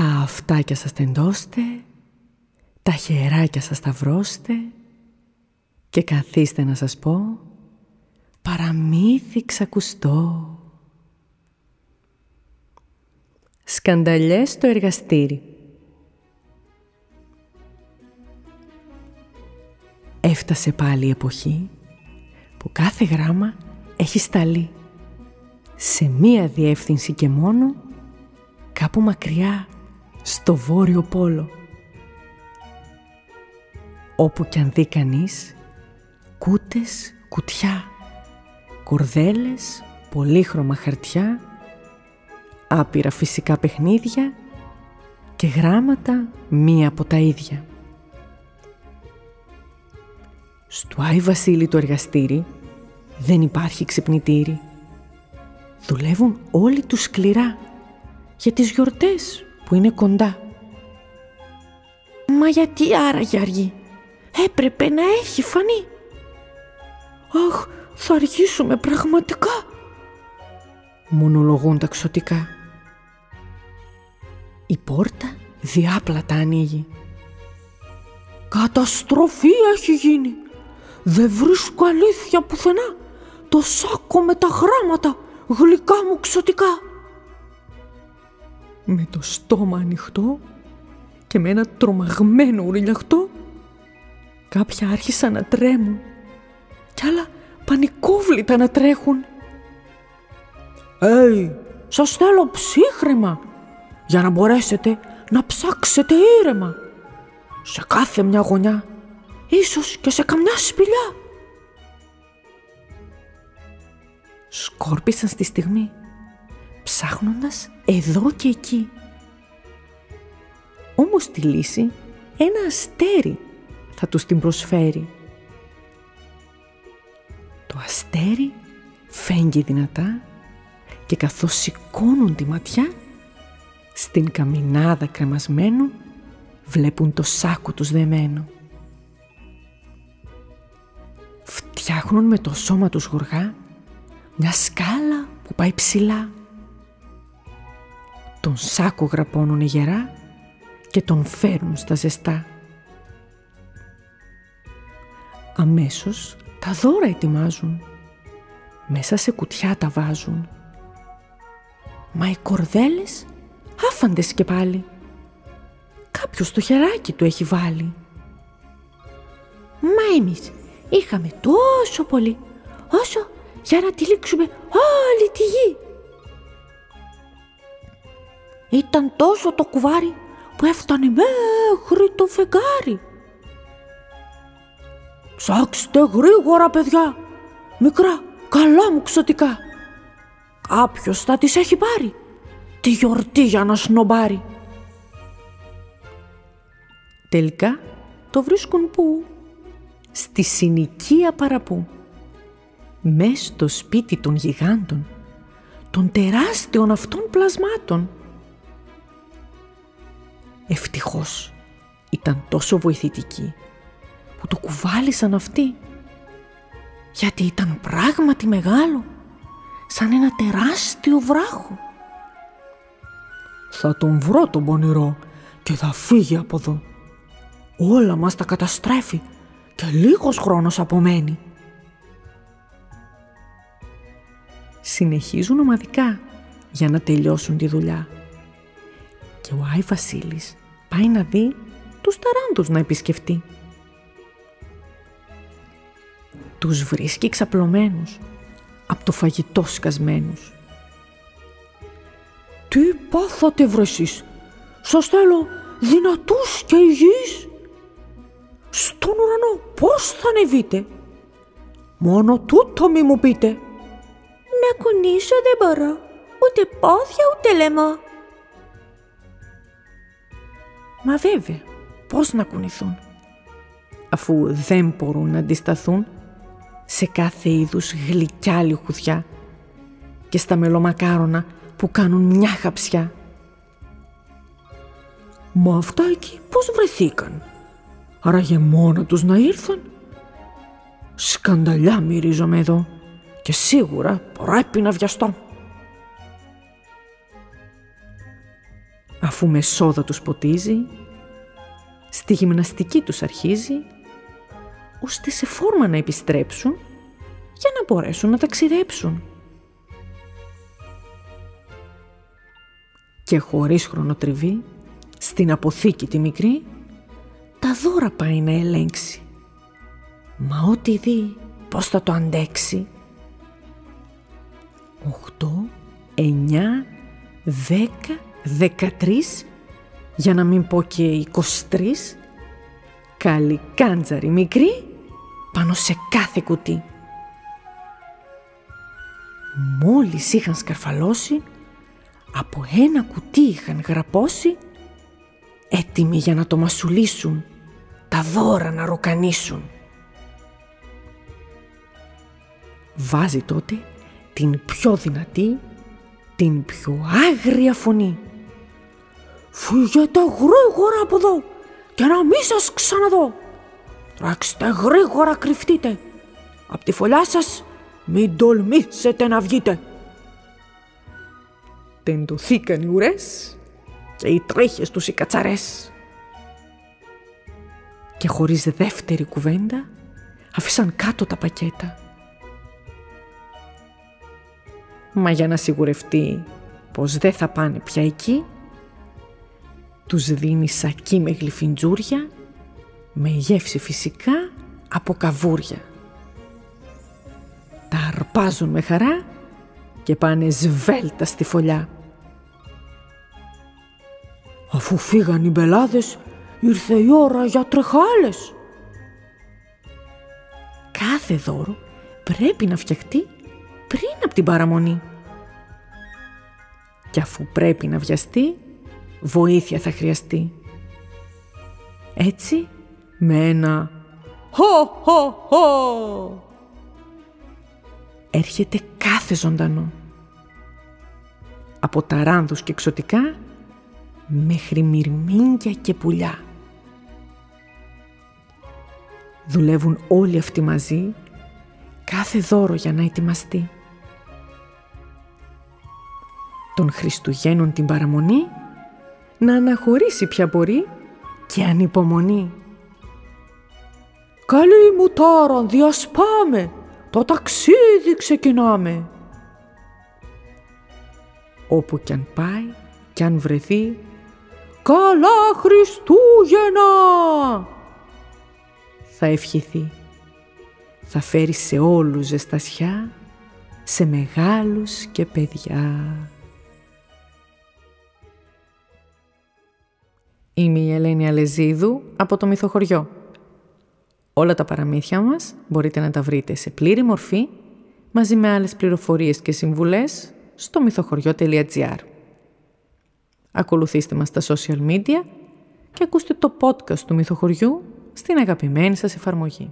Τα αυτάκια σας τεντώστε, τα χεράκια σας σταυρώστε και καθίστε να σας πω παραμύθι ξακουστό. Σκανταλιές στο εργαστήρι Έφτασε πάλι η εποχή που κάθε γράμμα έχει σταλεί σε μία διεύθυνση και μόνο κάπου μακριά στο βόρειο πόλο. Όπου κι αν δει κανείς, κούτες, κουτιά, κορδέλες, πολύχρωμα χαρτιά, άπειρα φυσικά παιχνίδια και γράμματα μία από τα ίδια. Στο Άι Βασίλη το εργαστήρι δεν υπάρχει ξυπνητήρι. Δουλεύουν όλοι τους σκληρά για τις γιορτές που είναι κοντά. Μα γιατί άραγε αργεί. Έπρεπε να έχει φανεί. Αχ, θα αργήσουμε πραγματικά. Μονολογούν τα ξωτικά. Η πόρτα διάπλατα ανοίγει. Καταστροφή έχει γίνει. Δεν βρίσκω αλήθεια πουθενά. Το σάκο με τα γράμματα, γλυκά μου ξωτικά. Με το στόμα ανοιχτό και με ένα τρομαγμένο ουριλιαχτό, κάποια άρχισαν να τρέμουν κι άλλα πανικόβλητα να τρέχουν. «Ει, σας θέλω ψύχρεμα για να μπορέσετε να ψάξετε ήρεμα. Σε κάθε μια γωνιά ίσως και σε καμιά σπηλιά. Σκόρπισαν στη στιγμή, ψάχνοντας εδώ και εκεί. Όμως τη λύση ένα αστέρι θα τους την προσφέρει. Το αστέρι φέγγει δυνατά και καθώς σηκώνουν τη ματιά, στην καμινάδα κρεμασμένου βλέπουν το σάκο τους δεμένο. φτιάχνουν με το σώμα τους γοργά μια σκάλα που πάει ψηλά. Τον σάκο γραπώνουν γερά και τον φέρνουν στα ζεστά. Αμέσως τα δώρα ετοιμάζουν, μέσα σε κουτιά τα βάζουν. Μα οι κορδέλες άφαντες και πάλι. Κάποιος το χεράκι του έχει βάλει. Μα εμείς είχαμε τόσο πολύ, όσο για να τυλίξουμε όλη τη γη. Ήταν τόσο το κουβάρι που έφτανε μέχρι το φεγγάρι. Ψάξτε γρήγορα παιδιά, μικρά, καλά μου ξωτικά. Κάποιος θα τις έχει πάρει, τη γιορτή για να σνομπάρει. Τελικά το βρίσκουν που στη συνοικία παραπού, μες στο σπίτι των γιγάντων, των τεράστιων αυτών πλασμάτων. Ευτυχώς ήταν τόσο βοηθητική που το κουβάλισαν αυτοί, γιατί ήταν πράγματι μεγάλο, σαν ένα τεράστιο βράχο. «Θα τον βρω τον πονηρό και θα φύγει από εδώ. Όλα μας τα καταστρέφει και λίγος χρόνος απομένει. Συνεχίζουν ομαδικά για να τελειώσουν τη δουλειά. Και ο Άι Βασίλης πάει να δει τους ταράντους να επισκεφτεί. Τους βρίσκει ξαπλωμένους, από το φαγητό σκασμένους. «Τι πάθατε βρε εσείς, σας θέλω δυνατούς και υγιείς» στον ουρανό πώς θα ανεβείτε; Μόνο τούτο μη μου πείτε. Να κουνήσω δεν μπορώ, ούτε πόδια ούτε λαιμό. Μα βέβαια, πώς να κουνηθούν, αφού δεν μπορούν να αντισταθούν σε κάθε είδους γλυκιά λιχουδιά και στα μελομακάρονα που κάνουν μια χαψιά. Μα αυτά εκεί πώς βρεθήκαν, Άραγε μόνο τους να ήρθαν. Σκανταλιά μυρίζομαι εδώ και σίγουρα πρέπει να βιαστώ. Αφού με σόδα τους ποτίζει, στη γυμναστική τους αρχίζει, ώστε σε φόρμα να επιστρέψουν για να μπορέσουν να ταξιδέψουν. Και χωρίς χρονοτριβή, στην αποθήκη τη μικρή, τα δώρα πάει να ελέγξει. Μα ό,τι δει, πώς θα το αντέξει. Οχτώ, εννιά, δέκα, δεκατρείς, για να μην πω και εικοστρείς, καλικάντζαρη μικρή, πάνω σε κάθε κουτί. Μόλις είχαν σκαρφαλώσει, από ένα κουτί είχαν γραπώσει, έτοιμοι για να το μασουλήσουν, τα δώρα να ροκανίσουν. Βάζει τότε την πιο δυνατή, την πιο άγρια φωνή. «Φύγετε γρήγορα από εδώ και να μην σας ξαναδώ. Τρέξτε γρήγορα κρυφτείτε. Απ' τη φωλιά σας μην τολμήσετε να βγείτε. Τεντωθήκαν οι ουρές και οι τρίχες τους οι κατσαρές. Και χωρίς δεύτερη κουβέντα άφησαν κάτω τα πακέτα. Μα για να σιγουρευτεί πως δεν θα πάνε πια εκεί, τους δίνει σακί με γλυφιντζούρια, με γεύση φυσικά από καβούρια τα αρπάζουν με χαρά και πάνε σβέλτα στη φωλιά. Αφού φύγαν οι μπελάδες, ήρθε η ώρα για τρεχάλες. Κάθε δώρο πρέπει να φτιαχτεί πριν από την παραμονή. Και αφού πρέπει να βιαστεί, βοήθεια θα χρειαστεί. Έτσι, με ένα «Χω, χω, χω» έρχεται κάθε ζωντανό. Από ταράνδους και εξωτικά μέχρι μυρμήγκια και πουλιά. Δουλεύουν όλοι αυτοί μαζί, κάθε δώρο για να ετοιμαστεί. Των Χριστουγέννων την παραμονή να αναχωρήσει πια μπορεί και ανυπομονή. «Καλή μου τώρα, διασπάμε», το ταξίδι ξεκινάμε. Όπου κι αν πάει κι αν βρεθεί, καλά Χριστούγεννα! Θα ευχηθεί. Θα φέρει σε όλους ζεστασιά, σε μεγάλους και παιδιά. Είμαι η Ελένη Αλεζίδου από το Μυθοχωριό. Όλα τα παραμύθια μας μπορείτε να τα βρείτε σε πλήρη μορφή μαζί με άλλες πληροφορίες και συμβουλές στο μυθοχωριό.gr. Ακολουθήστε μας στα social media και ακούστε το podcast του Μυθοχωριού στην αγαπημένη σας εφαρμογή.